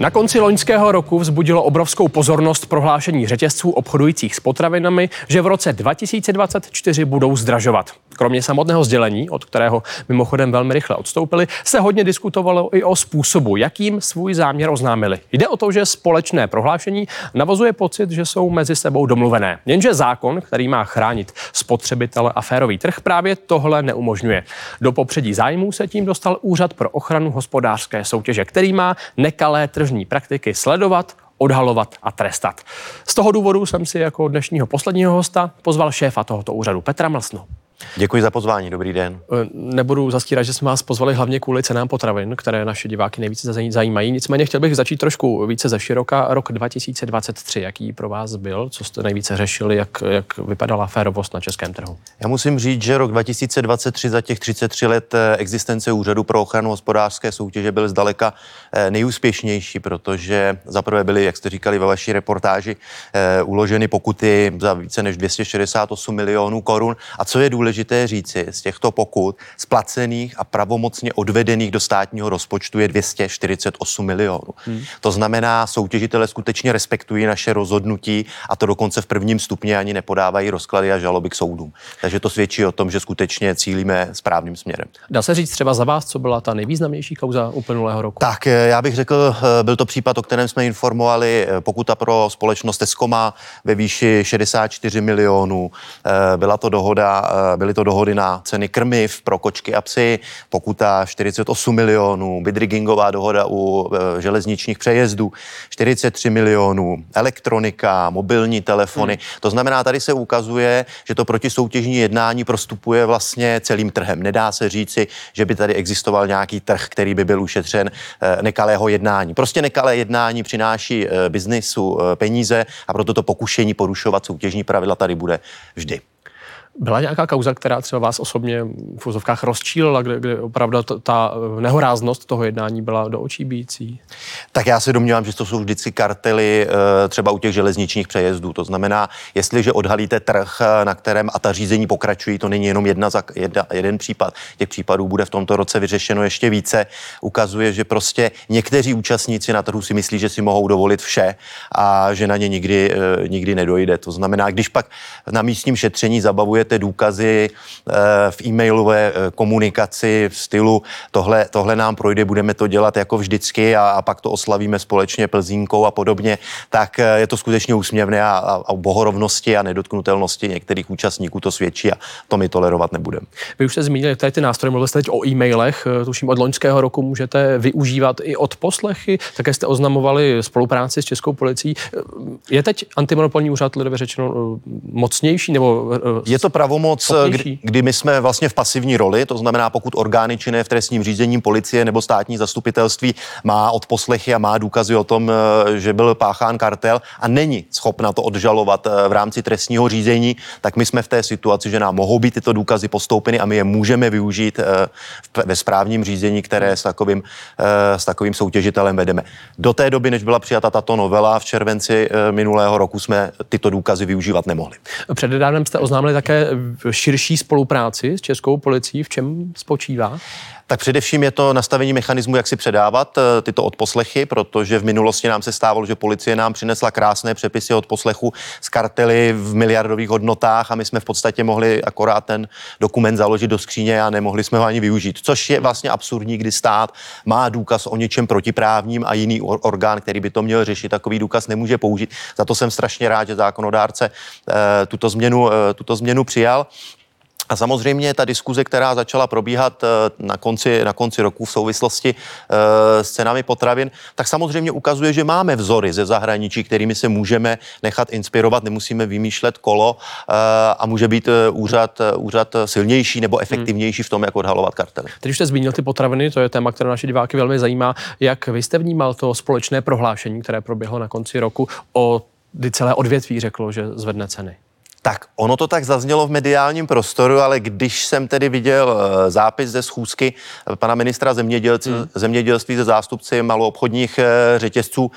Na konci loňského roku vzbudilo obrovskou pozornost prohlášení řetězců obchodujících s potravinami, že v roce 2024 budou zdražovat. Kromě samotného sdělení, od kterého mimochodem velmi rychle odstoupili, se hodně diskutovalo i o způsobu, jakým svůj záměr oznámili. Jde o to, že společné prohlášení navozuje pocit, že jsou mezi sebou domluvené. Jenže zákon, který má chránit spotřebitele a férový trh, právě tohle neumožňuje. Do popředí zájmů se tím dostal Úřad pro ochranu hospodářské soutěže, který má nekalé tržní praktiky sledovat, odhalovat a trestat. Z toho důvodu jsem si jako dnešního posledního hosta pozval šéfa tohoto úřadu Petra Mlsnu. Děkuji za pozvání, dobrý den. E, nebudu zastírat, že jsme vás pozvali hlavně kvůli cenám potravin, které naše diváky nejvíce zajímají. Nicméně chtěl bych začít trošku více ze široka. Rok 2023, jaký pro vás byl? Co jste nejvíce řešili? Jak, jak vypadala férovost na českém trhu? Já musím říct, že rok 2023 za těch 33 let eh, existence Úřadu pro ochranu hospodářské soutěže byl zdaleka eh, nejúspěšnější, protože zaprvé byly, jak jste říkali ve vaší reportáži, uloženy pokuty za více než 268 milionů korun. A co je důležité, důležité říci, z těchto pokut splacených a pravomocně odvedených do státního rozpočtu je 248 milionů. Hmm. To znamená, soutěžitele skutečně respektují naše rozhodnutí a to dokonce v prvním stupni ani nepodávají rozklady a žaloby k soudům. Takže to svědčí o tom, že skutečně cílíme správným směrem. Dá se říct třeba za vás, co byla ta nejvýznamnější kauza uplynulého roku? Tak, eh, já bych řekl, eh, byl to případ, o kterém jsme informovali, eh, pokuta pro společnost Escoma ve výši 64 milionů. Byla to dohoda, byly to dohody na ceny krmiv pro kočky a psy, pokuta 48 milionů, bidriggingová dohoda u e, železničních přejezdů 43 milionů, elektronika, mobilní telefony. Hmm. To znamená, tady se ukazuje, že to protisoutěžní jednání prostupuje vlastně celým trhem. Nedá se říci, že by tady existoval nějaký trh, který by byl ušetřen e, nekalého jednání. Prostě nekalé jednání přináší e, biznisu peníze a proto to pokušení porušovat soutěžní pravidla tady bude vždy. Byla nějaká kauza, která třeba vás osobně v úzovkách rozčílila, kde, kde opravdu ta, ta nehoráznost toho jednání byla do očí bíjící? Tak já se domnívám, že to jsou vždycky kartely eh, třeba u těch železničních přejezdů. To znamená, jestliže odhalíte trh, eh, na kterém a ta řízení pokračují, to není jenom jedna, za, jedna jeden případ. Těch případů bude v tomto roce vyřešeno ještě více. Ukazuje, že prostě někteří účastníci na trhu si myslí, že si mohou dovolit vše a že na ně nikdy, eh, nikdy nedojde. To znamená, když pak na místním šetření zabavuje potřebujete důkazy eh, v e-mailové eh, komunikaci v stylu tohle, tohle nám projde, budeme to dělat jako vždycky a, a pak to oslavíme společně plzínkou a podobně, tak eh, je to skutečně úsměvné a, a, a bohorovnosti a nedotknutelnosti některých účastníků to svědčí a to my tolerovat nebudeme. Vy už jste zmínili tady ty nástroje, mluvili jste teď o e-mailech, tuším od loňského roku můžete využívat i od poslechy, také jste oznamovali spolupráci s Českou policií. Je teď antimonopolní úřad lidově řečeno mocnější nebo je to pravomoc, kdy, kdy my jsme vlastně v pasivní roli, to znamená, pokud orgány činné v trestním řízení policie nebo státní zastupitelství má odposlechy a má důkazy o tom, eh, že byl páchán kartel a není schopna to odžalovat eh, v rámci trestního řízení, tak my jsme v té situaci, že nám mohou být tyto důkazy postoupeny a my je můžeme využít eh, ve správním řízení, které s takovým, s takovým soutěžitelem vedeme. Do té doby, než byla přijata tato novela v červenci minulého roku, jsme tyto důkazy využívat nemohli. Před jste oznámili také širší spolupráci s českou policií, v čem spočívá? Tak především je to nastavení mechanismu, jak si předávat eh, tyto odposlechy, protože v minulosti nám se stávalo, že policie nám přinesla krásné přepisy od poslechu z kartely v miliardových hodnotách a my jsme v podstatě mohli akorát ten dokument založit do skříně a nemohli jsme ho ani využít. Což je vlastně absurdní, kdy stát má důkaz o něčem protiprávním a jiný orgán, který by to měl řešit, takový důkaz nemůže použít. Za to jsem strašně rád, že zákonodárce eh, tuto změnu, eh, tuto změnu přijal. A samozřejmě ta diskuze, která začala probíhat eh, na konci, na konci roku v souvislosti eh, s cenami potravin, tak samozřejmě ukazuje, že máme vzory ze zahraničí, kterými se můžeme nechat inspirovat, nemusíme vymýšlet kolo eh, a může být úřad, úřad silnější nebo efektivnější v tom, jak odhalovat kartely. Teď už jste zmínil ty potraviny, to je téma, které naše diváky velmi zajímá. Jak vy jste vnímal to společné prohlášení, které proběhlo na konci roku o kdy celé odvětví řeklo, že zvedne ceny? Tak ono to tak zaznělo v mediálním prostoru, ale když jsem tedy viděl eh, zápis ze schůzky pana ministra zemědělství, hmm. zemědělství ze zástupci maloobchodních eh, řetězců,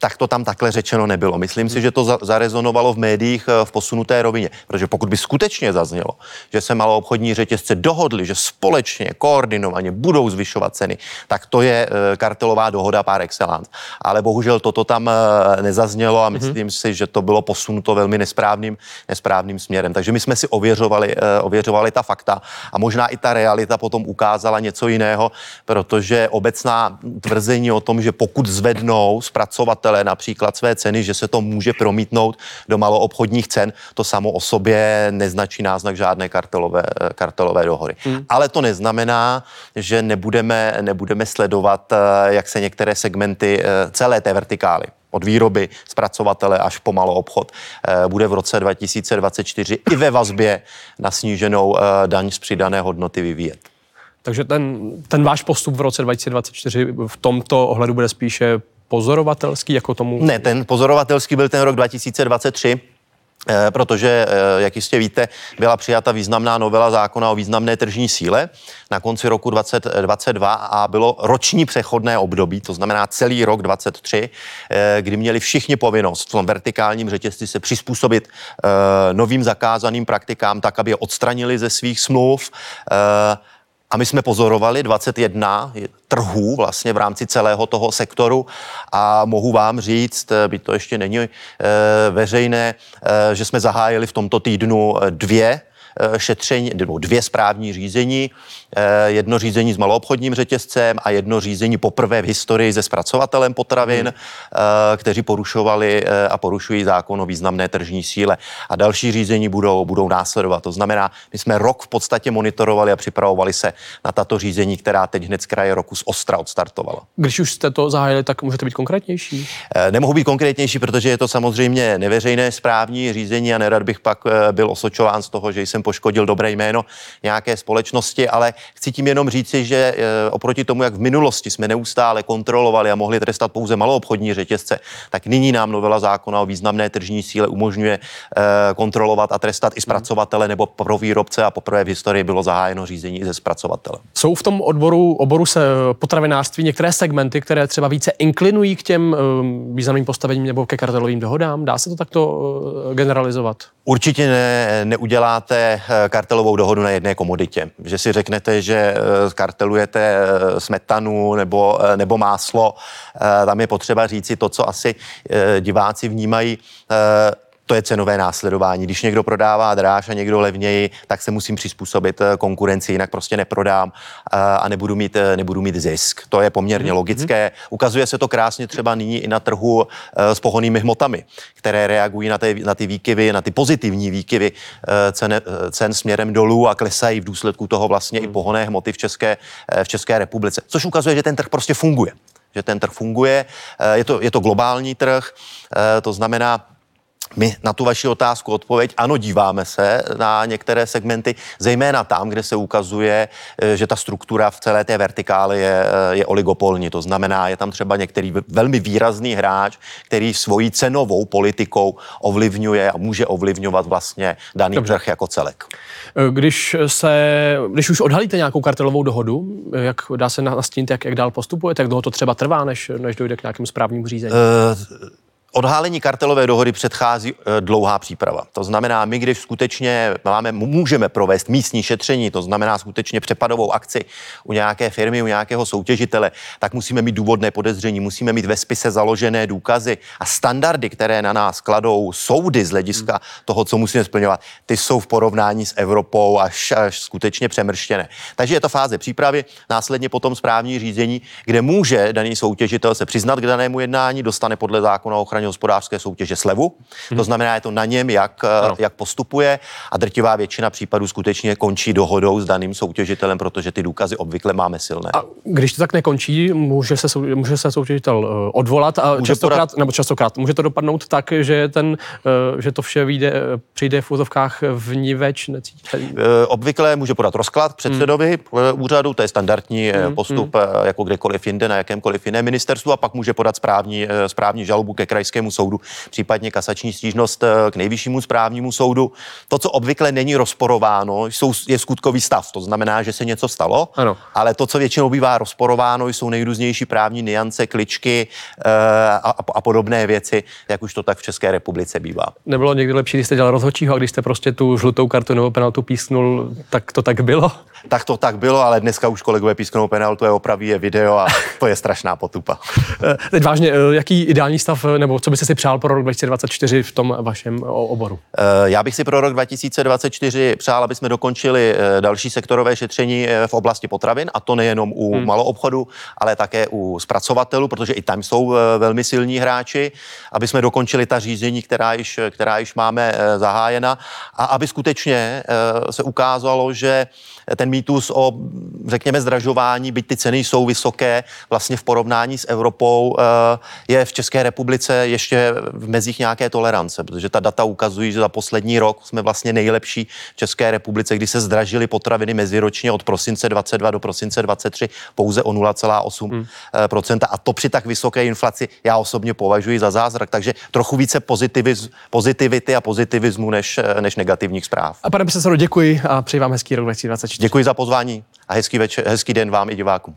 tak to tam takhle řečeno nebylo. Myslím si, že to za, zarezonovalo v médiích eh, v posunuté rovině, protože pokud by skutečně zaznělo, že se malo obchodní řetězce dohodli, že společně, koordinovaně budou zvyšovat ceny, tak to je eh, kartelová dohoda par excellence. Ale bohužel toto tam eh, nezaznělo a mhm. myslím mm-hmm. si, že to bylo posunuto velmi nesprávným, nesprávným směrem. Takže my jsme si ověřovali, ověřovali ta fakta a možná i ta realita potom ukázala něco jiného, protože obecná tvrzení o tom, že pokud zvednou zpracovatel dodavatelé například své ceny, že se to může promítnout do maloobchodních cen, to samo o sobě neznačí náznak žádné kartelové, kartelové dohody. Hmm. Ale to neznamená, že nebudeme, nebudeme sledovat, eh, jak se některé segmenty eh, celé té vertikály od výroby, zpracovatele až po malou obchod, eh, bude v roce 2024 i ve vazbě na sníženou daň z přidané hodnoty vyvíjet. Takže ten, ten váš postup v roce 2024 v tomto ohledu bude spíše pozorovatelský, jako tomu? Ne, ten pozorovatelský byl ten rok 2023, eh, protože, eh, jak jistě víte, byla přijata významná novela zákona o významné tržní síle na konci roku 2022 a bylo roční přechodné období, to znamená celý rok 2023, eh, kdy měli všichni povinnost v tom vertikálním řetězci se přizpůsobit novým zakázaným praktikám tak, aby je odstranili ze svých smluv a my jsme pozorovali 21 trhů vlastně v rámci celého toho sektoru a mohu vám říct, by to ještě není e, veřejné, e, že jsme zahájili v tomto týdnu dvě Eh, šetření, nebo dvě správní řízení, eh, jedno řízení s maloobchodním řetězcem a jedno řízení poprvé v historii se zpracovatelem potravin, hmm. kteří porušovali a porušují zákon o významné tržní síle. A další řízení budou, budou následovat. To znamená, my jsme rok v podstatě monitorovali a připravovali se na tato řízení, která teď hned z kraje roku z Ostra odstartovala. Když už jste to zahájili, tak můžete být konkrétnější? Nemohu být konkrétnější, protože je to samozřejmě neveřejné správní řízení a nerad bych pak byl osočován z toho, že jsem poškodil dobré jméno nějaké společnosti, ale chci tím jenom říci, že eh, oproti tomu, jak v minulosti jsme neustále kontrolovali a mohli trestat pouze malou obchodní řetězce, tak nyní nám novela zákona o významné tržní síle umožňuje eh, kontrolovat a trestat i zpracovatele nebo pro výrobce a poprvé v historii bylo zahájeno řízení i ze zpracovatele. Jsou v tom odboru, oboru se potravinářství některé segmenty, které třeba více inklinují k těm významným postavením nebo ke kartelovým dohodám? Dá se to takto generalizovat? Určitě ne, neuděláte Eh, kartelovou dohodu na jedné komoditě. Že si řeknete, že eh, kartelujete eh, smetanu nebo, nebo máslo, tam je potřeba říci to, co asi diváci vnímají to je cenové následování. Když někdo prodává dráž a někdo levněji, tak se musím přizpůsobit eh, konkurenci, jinak prostě neprodám eh, a nebudu mít, eh, nebudu mít zisk. To je poměrně mm-hmm. logické. Ukazuje se to krásně třeba nyní i na trhu s pohonými hmotami, které reagují na ty, na ty výkyvy, na ty pozitivní výkyvy cen, cen směrem dolů a klesají v důsledku toho vlastně i pohonné hmoty v České, v České republice. Což ukazuje, že ten trh prostě funguje že ten trh funguje. Je to, je to globální trh, to znamená, my na tu vaši otázku odpověď, ano, díváme se na některé segmenty, zejména tam, kde se ukazuje, eh, že ta struktura v celé té vertikále je, eh, je oligopolní. To znamená, je tam třeba některý velmi výrazný hráč, který svojí cenovou politikou ovlivňuje a může ovlivňovat vlastně daný Dobře. trh jako celek. Eh, když, se, když už odhalíte nějakou kartelovou dohodu, jak dá se nastínit, jak, jak dál postupuje, tak dlouho to třeba trvá, než, než dojde k nějakému správnímu řízení? Uh, Odhálení kartelové dohody předchází e, dlouhá příprava. To znamená, my když skutečně máme, můžeme provést místní šetření, to znamená skutečně přepadovou akci u nějaké firmy, u nějakého soutěžitele, tak musíme mít důvodné podezření, musíme mít ve spise založené důkazy a standardy, které na nás kladou soudy z hlediska toho, co musíme splňovat, ty jsou v porovnání s Evropou až, až skutečně přemrštěné. Takže je to fáze přípravy, následně potom správní řízení, kde může daný soutěžitel se přiznat k danému jednání, dostane podle zákona o ochraně ochraně hospodářské soutěže slevu. Hmm. To znamená, je to na něm, jak, ano. jak postupuje a drtivá většina případů skutečně končí dohodou s daným soutěžitelem, protože ty důkazy obvykle máme silné. A když to tak nekončí, může se, může se soutěžitel eh, odvolat a může častokrát, podat... nebo častokrát může to dopadnout tak, že, ten, eh, že to vše vyjde, eh, přijde v úzovkách v ní več, necítíte? Obvykle může podat rozklad předsedovi hmm. úřadu, to je standardní hmm. postup hmm. jako kdekoliv jinde na jakémkoliv jiném ministerstvu a pak může podat správní, správní žalobu ke krajské krajskému soudu, případně kasační stížnost eh, k nejvyššímu správnímu soudu. To, co obvykle není rozporováno, jsou, je skutkový stav. To znamená, že se něco stalo, ano. ale to, co většinou bývá rozporováno, jsou nejrůznější právní niance, kličky eh, a, a podobné věci, jak už to tak v České republice bývá. Nebylo někdy lepší, když jste dělal rozhodčího a když jste prostě tu žlutou kartu nebo penaltu písknul, tak to tak bylo? Tak to tak bylo, ale dneska už kolegové písknou penaltu, je opraví je video a to je strašná potupa. Eh, teď vážně, jaký ideální stav, nebo co byste si přál pro rok 2024 v tom vašem oboru? Já bych si pro rok 2024 přál, aby jsme dokončili další sektorové šetření v oblasti potravin, a to nejenom u hmm. maloobchodu, ale také u zpracovatelů, protože i tam jsou velmi silní hráči, aby jsme dokončili ta řízení, která již, která již máme zahájena a aby skutečně se ukázalo, že ten mýtus o, řekněme, zdražování, byť ty ceny jsou vysoké, vlastně v porovnání s Evropou, eh, je v České republice ještě v mezích nějaké tolerance, protože ta data ukazují, že za poslední rok jsme vlastně nejlepší v České republice, kdy se zdražily potraviny meziročně od prosince 22 do prosince 23 pouze o 0,8 hmm. a to při tak vysoké inflaci já osobně považuji za zázrak, takže trochu více pozitiviz, pozitivity a pozitivismu než, než negativních zpráv. A pane profesor, děkuji a přeji vám hezký rok 2024. Děkuji za pozvání a hezký, večer, hezký den vám i divákům.